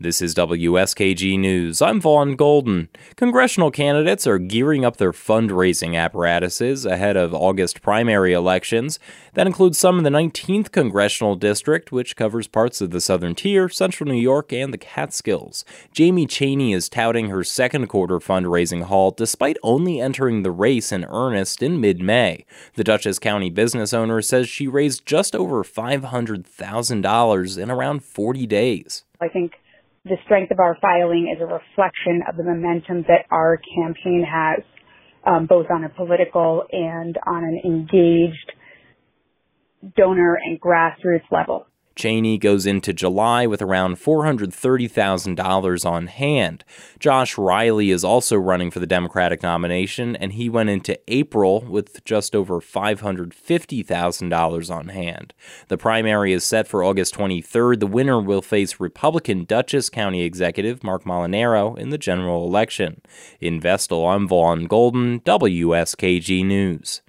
This is WSKG News. I'm Vaughn Golden. Congressional candidates are gearing up their fundraising apparatuses ahead of August primary elections. That includes some in the 19th Congressional District, which covers parts of the Southern Tier, Central New York, and the Catskills. Jamie Cheney is touting her second quarter fundraising haul despite only entering the race in earnest in mid May. The Dutchess County business owner says she raised just over $500,000 in around 40 days. I think the strength of our filing is a reflection of the momentum that our campaign has, um, both on a political and on an engaged donor and grassroots level. Cheney goes into July with around $430,000 on hand. Josh Riley is also running for the Democratic nomination, and he went into April with just over $550,000 on hand. The primary is set for August 23rd. The winner will face Republican Dutchess County Executive Mark Molinaro in the general election. In Vestal, I'm Vaughn Golden, WSKG News.